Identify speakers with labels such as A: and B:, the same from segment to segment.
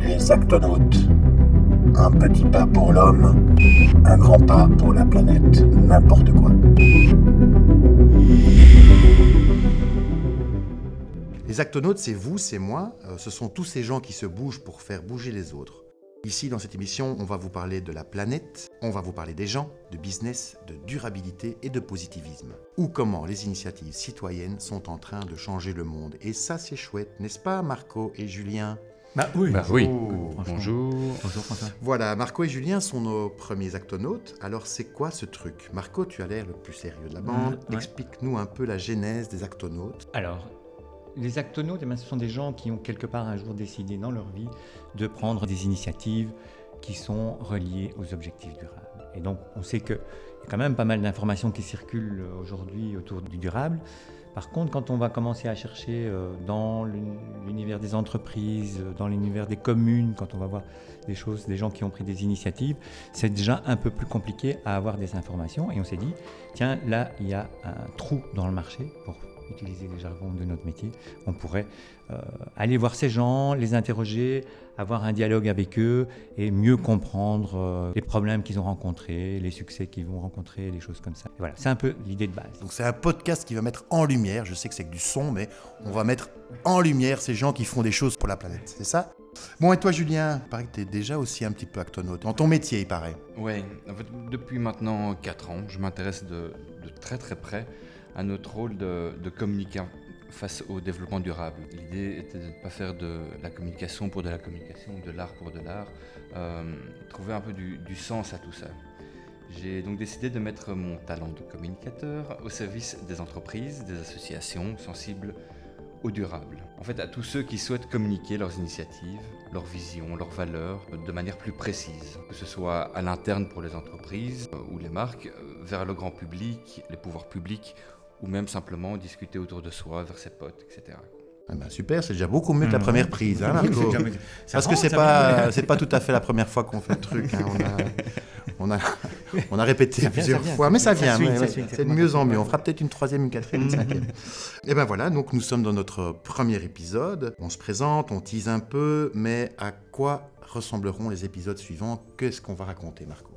A: Les actonautes. Un petit pas pour l'homme, un grand pas pour la planète, n'importe quoi.
B: Les actonautes, c'est vous, c'est moi, euh, ce sont tous ces gens qui se bougent pour faire bouger les autres. Ici, dans cette émission, on va vous parler de la planète, on va vous parler des gens, de business, de durabilité et de positivisme. Ou comment les initiatives citoyennes sont en train de changer le monde. Et ça, c'est chouette, n'est-ce pas, Marco et Julien?
C: Bah oui.
D: Bah oui.
C: Bonjour.
D: Bonjour.
C: Bonjour François.
B: Voilà, Marco et Julien sont nos premiers actonautes. Alors, c'est quoi ce truc? Marco, tu as l'air le plus sérieux de la bande.
C: Ouais.
B: Explique-nous un peu la genèse des actonautes.
C: Alors, les actonautes, eh ben, ce sont des gens qui ont quelque part un jour décidé dans leur vie de prendre des initiatives qui sont reliées aux objectifs durables. Et donc, on sait qu'il y a quand même pas mal d'informations qui circulent aujourd'hui autour du durable. Par contre, quand on va commencer à chercher euh, dans l'uni- l'univers des entreprises, euh, dans l'univers des communes, quand on va voir des choses, des gens qui ont pris des initiatives, c'est déjà un peu plus compliqué à avoir des informations. Et on s'est dit, tiens, là, il y a un trou dans le marché, pour utiliser les jargons de notre métier. On pourrait euh, aller voir ces gens, les interroger, avoir un dialogue avec eux et mieux comprendre euh, les problèmes qu'ils ont rencontrés, les succès qu'ils vont rencontrer, les choses comme ça. Et voilà, c'est un peu l'idée de base.
B: Donc c'est un podcast qui va mettre en lumière, je sais que c'est que du son, mais on va mettre en lumière ces gens qui font des choses pour la planète, c'est ça? Bon, et toi Julien, il paraît que tu es déjà aussi un petit peu actonaute, dans ton métier il paraît.
D: Ouais, en fait, depuis maintenant 4 ans, je m'intéresse de, de très très près à notre rôle de, de communicant face au développement durable. L'idée était de ne pas faire de la communication pour de la communication, de l'art pour de l'art, euh, trouver un peu du, sens à tout ça. J'ai donc décidé de mettre mon talent de communicateur au service des entreprises, des associations sensibles au durable. En fait, à tous ceux qui souhaitent communiquer leurs initiatives, leurs visions, leurs valeurs de manière plus précise, que ce soit à l'interne pour les entreprises euh, ou les marques, euh, vers le grand public, les pouvoirs publics, ou même simplement discuter autour de soi, vers ses potes, etc.
B: Ah ben super, c'est déjà beaucoup mieux que la
C: Mhm.
B: première prise, hein, Marco Parce que c'est pas, c'est pas tout à fait la première fois qu'on fait le truc. hein, On, a, on, a, on a répété
C: vient,
B: plusieurs
C: vient,
B: fois,
C: ça
B: mais ça
C: vient,
B: C'est de mieux en mieux. On fera peut-être une troisième, une quatrième, une cinquième. Et ben voilà, donc nous sommes dans notre premier épisode. On se présente, on tease un peu, mais à quoi ressembleront les épisodes suivants? Qu'est-ce qu'on va raconter, Marco?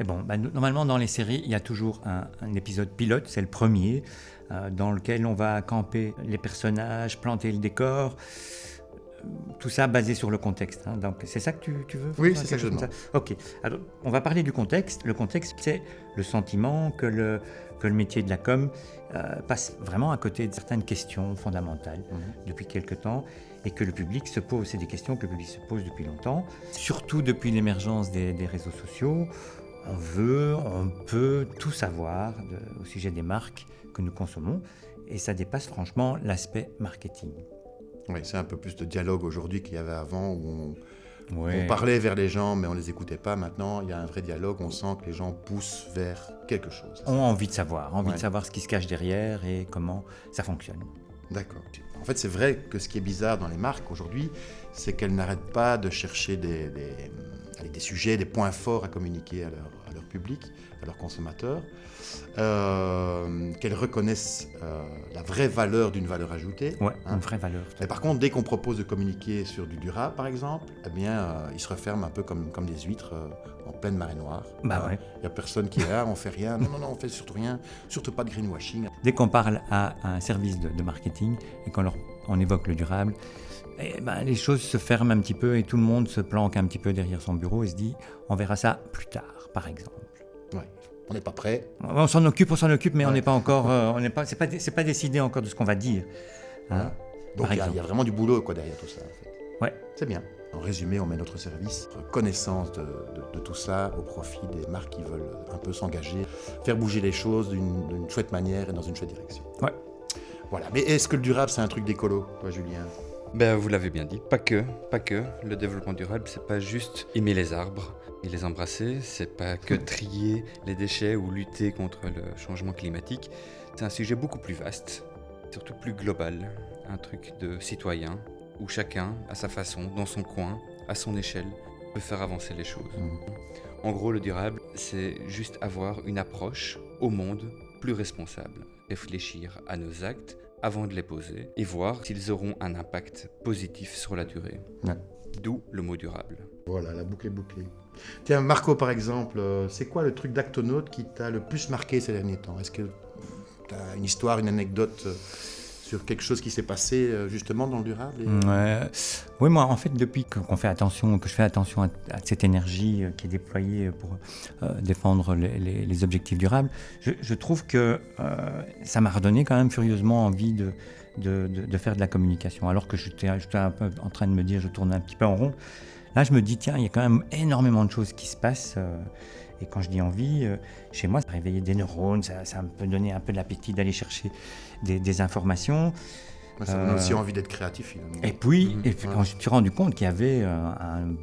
C: Et bon, bah, no- normalement dans les séries, il y a toujours un, un épisode pilote, c'est le premier, euh, dans lequel on va camper les personnages, planter le décor. euh, Tout ça basé sur le contexte. hein. Donc, c'est ça que tu, tu veux
B: Oui, c'est ça que je
C: comme Ok. Alors, on va parler du contexte. Le contexte, c'est le sentiment que le, que le métier de la com euh, passe vraiment à côté de certaines questions fondamentales depuis quelque temps et que le public se pose. C'est des questions que le public se pose depuis longtemps, surtout depuis l'émergence des, des réseaux sociaux. On veut, on peut tout savoir de- au sujet des marques que nous consommons et ça dépasse franchement l'aspect marketing.
B: Oui, c'est un peu plus de dialogue aujourd'hui qu'il y avait avant où on,
C: Ouais.
B: On parlait vers les gens, mais on les écoutait pas. Maintenant, il y a un vrai dialogue. On sent que les gens poussent vers quelque chose.
C: ont envie de savoir, envie
B: Ouais.
C: de savoir ce qui se cache derrière et comment ça fonctionne.
B: D'accord. En fait, c'est vrai que ce qui est bizarre dans les marques aujourd'hui, c'est qu'elles n'arrêtent pas de chercher des, allez, des sujets, des points forts à communiquer à leur, à leur public, à leurs consommateurs, euh, qu'elles reconnaissent euh, la vraie valeur d'une valeur ajoutée.
C: Ouais,
B: hein.
C: une vraie valeur.
B: Mais par contre, dès qu'on propose de communiquer sur du durable, par exemple, eh bien, euh, ils se referment un peu comme, comme des huîtres en pleine marée noire.
C: Bah ouais.
B: Il n'y a personne qui est là, on fait rien. Non, non, non, on fait surtout rien. Surtout pas de greenwashing.
C: Dès qu'on parle à, à un service de, de marketing et qu'on leur- on évoque le durable, eh ben, les choses se ferment un petit peu et tout le monde se planque un petit peu derrière son bureau et se dit on verra ça plus tard, par exemple.
B: Ouais. On n'est pas prêt.
C: On s'en occupe, on s'en occupe, mais on
B: Ouais.
C: n'est pas encore, euh, on n'est pas, c'est pas, c'est pas décidé encore de ce qu'on va dire. Hein
B: Donc il y, a- y vraiment du boulot quoi, derrière tout ça. En fait.
C: Ouais.
B: C'est bien. En résumé, on met notre service, notre connaissance de, de- de tout ça au profit des marques qui veulent un peu s'engager, faire bouger les choses d'une d'une chouette manière et dans une chouette direction.
C: Ouais.
B: Voilà. Mais est-ce que le durable, c'est un truc d'écolo, toi, Julien?
D: Ben, vous l'avez bien dit, pas que, pas que. Le développement durable, c'est pas juste aimer les arbres et les embrasser, c'est pas que trier les déchets ou lutter contre le changement climatique. C'est un sujet beaucoup plus vaste, surtout plus global, un truc de citoyen où chacun, à sa façon, dans son coin, à son échelle, peut faire avancer les choses. En gros, le durable, c'est juste avoir une approche au monde plus responsable, réfléchir à nos actes, avant de les poser et voir s'ils auront un impact positif sur la durée.
C: Ouais.
D: D'où le mot durable.
B: Voilà, la boucle est bouclée. Tiens, Marco, par exemple, euh, c'est quoi le truc d'actonaute qui t'a le plus marqué ces derniers temps? Est-ce que tu as une histoire, une anecdote euh, sur quelque chose qui s'est passé euh, justement dans le durable.
C: Oui, moi, en fait, depuis qu'on fait attention, que je fais attention à, cette énergie euh, qui est déployée pour euh, défendre les, objectifs durables, je, trouve que ça m'a redonné quand même furieusement envie de, faire de la communication. Alors que j'étais un en train de me dire, je tourne un petit peu en rond. Là, je me dis, tiens, il y a quand même énormément de choses qui se passent. Euh, et quand je dis envie, euh, chez moi, ça réveillait des neurones, ça, ça me peut donner un peu de l'appétit d'aller chercher des, des informations.
B: Ça donne
C: Euh,
B: aussi envie d'être créatif finalement.
C: Et puis,
D: Mhm.
C: et puis
B: Ouais.
C: quand je me suis rendu compte qu'il y avait euh, un,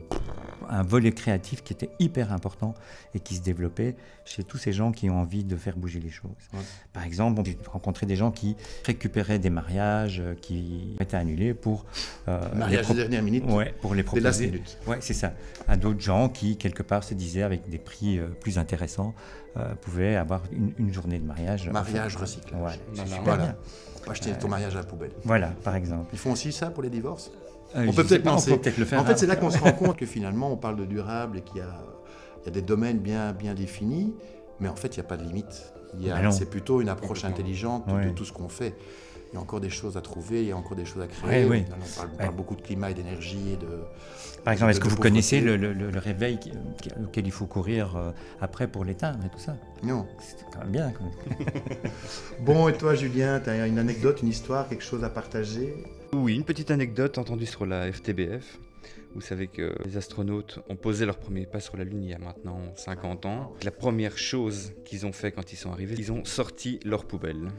C: un volet créatif qui était hyper important et qui se développait chez tous ces gens qui ont envie de faire bouger les choses.
B: Ouais.
C: Par exemple, j'ai rencontré des gens qui récupéraient des mariages euh, qui étaient annulés pour euh, les
B: Mariage de dernière minute,
C: Ouais, pour les proposer.
B: minutes.
C: Ouais, c'est ça. À d'autres gens qui, quelque part, se disaient avec des prix euh, plus intéressants, euh, pouvaient avoir une, une journée de mariage.
B: Mariage, recyclage.
C: Voilà, c'est
D: Voilà.
C: super
B: Voilà.
C: bien.
B: Faut acheter ton mariage à la poubelle.
C: Voilà, par exemple.
B: Ils font aussi ça pour les divorces? On
C: je
B: peut peut-être.
C: On peut peut-être le faire.
B: En fait, c'est là qu'on se rend compte que finalement, on parle de durable et qu'il y a, il y a des domaines bien, bien définis, mais en fait, il n'y a pas de limite. C'est plutôt une approche intelligente de tout ce qu'on fait. Il y a encore des choses à trouver, il y a encore des choses à créer.
C: Ouais, ouais.
B: On, parle, on beaucoup de climat et d'énergie et de.
C: Par exemple, est-ce que vous connaissez
B: pauvreté.
C: le, le- le- le réveil auquel il faut courir euh, après pour l'éteindre et tout ça?
B: Non.
C: C'est quand même bien. quand même.
B: Bon, et toi, Julien, tu as une anecdote, une histoire, quelque chose à partager?
D: Oui, une petite anecdote entendue sur la FTBF. Vous savez que les astronautes ont posé leur premier pas sur la Lune il y a maintenant 50 ans. La première chose qu'ils ont fait quand ils sont arrivés, ils ont sorti leur poubelle.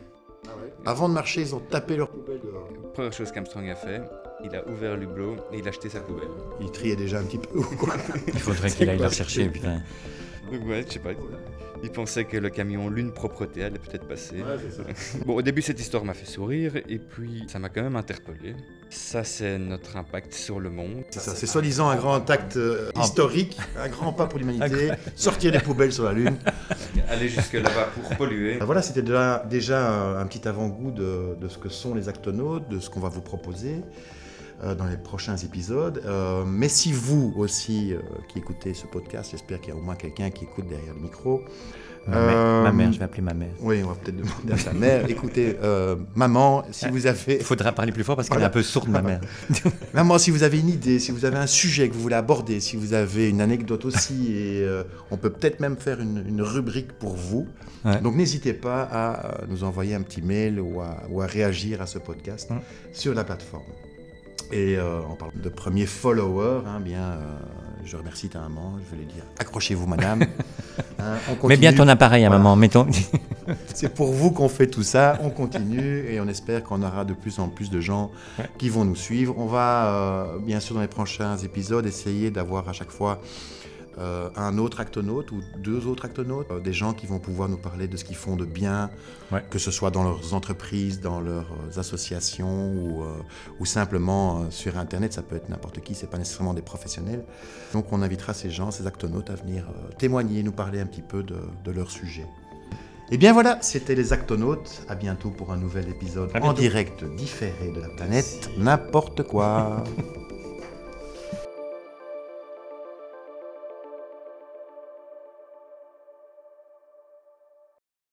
B: Avant de marcher, ils ont tapé leur poubelle dehors.
D: Première chose qu'Armstrong a fait, il a ouvert l'hublot et il a acheté sa poubelle.
B: Ils triaient déjà un petit peu. ou quoi
C: Il faudrait qu'il aille rechercher.
B: truc
C: Putain.
D: Donc ouais, je sais pas. Il pensait que le camion Lune Propreté allait peut-être passer.
B: c'est ça.
D: Bon, au début, cette histoire m'a fait sourire et puis ça m'a quand même interpellé. Ça, c'est notre impact sur le monde.
B: C'est ça, c'est soi-disant un grand acte euh, historique, un grand pas pour l'humanité, sortir les poubelles sur la Lune.
D: Aller jusque là-bas pour polluer.
B: Ah, Voilà, c'était déjà, déjà un, un petit avant-goût de, de ce que sont les actonautes, de ce qu'on va vous proposer euh, dans les prochains épisodes. Euh, mais si vous aussi euh, qui écoutez ce podcast, j'espère qu'il y a au moins quelqu'un qui écoute derrière le micro.
C: Ma, mère,
B: Euh,
C: ma mère, je vais appeler ma mère.
B: Oui, on va peut-être demander à sa mère. Écoutez, euh, maman, si vous avez
C: Il faudra parler plus fort parce qu'elle
B: Voilà.
C: est un peu sourde, ma mère.
B: Maman, si vous avez une idée, si vous avez un sujet que vous voulez aborder, si vous avez une anecdote aussi, et euh, on peut peut-être même faire une, une rubrique pour vous.
C: Ouais.
B: Donc n'hésitez pas à euh, nous envoyer un petit mail ou à, ou à réagir à ce podcast
C: Mm.
B: sur la plateforme. Et euh, on parle de premiers followers, hein, bien, euh, je remercie ta maman, je vais lui dire accrochez-vous madame. Hein, on
C: Mets bien ton appareil à
B: Voilà.
C: maman. Mettons.
B: C'est pour vous qu'on fait tout ça. On continue et on espère qu'on aura de plus en plus de gens
C: Ouais.
B: qui vont nous suivre. On va, euh, bien sûr, dans les prochains épisodes, essayer d'avoir à chaque fois euh, un autre actonaute ou deux autres actonautes, euh, des gens qui vont pouvoir nous parler de ce qu'ils font de bien,
C: Ouais.
B: que ce soit dans leurs entreprises, dans leurs euh, associations ou, euh, ou simplement sur Internet. Ça peut être n'importe qui, c'est pas nécessairement des professionnels. Donc on invitera ces gens, ces actonautes à venir témoigner, nous parler un petit peu de, de leur sujet. Et bien voilà, c'était les Actonautes. À bientôt pour un nouvel épisode en direct différé de la planète. N'importe quoi.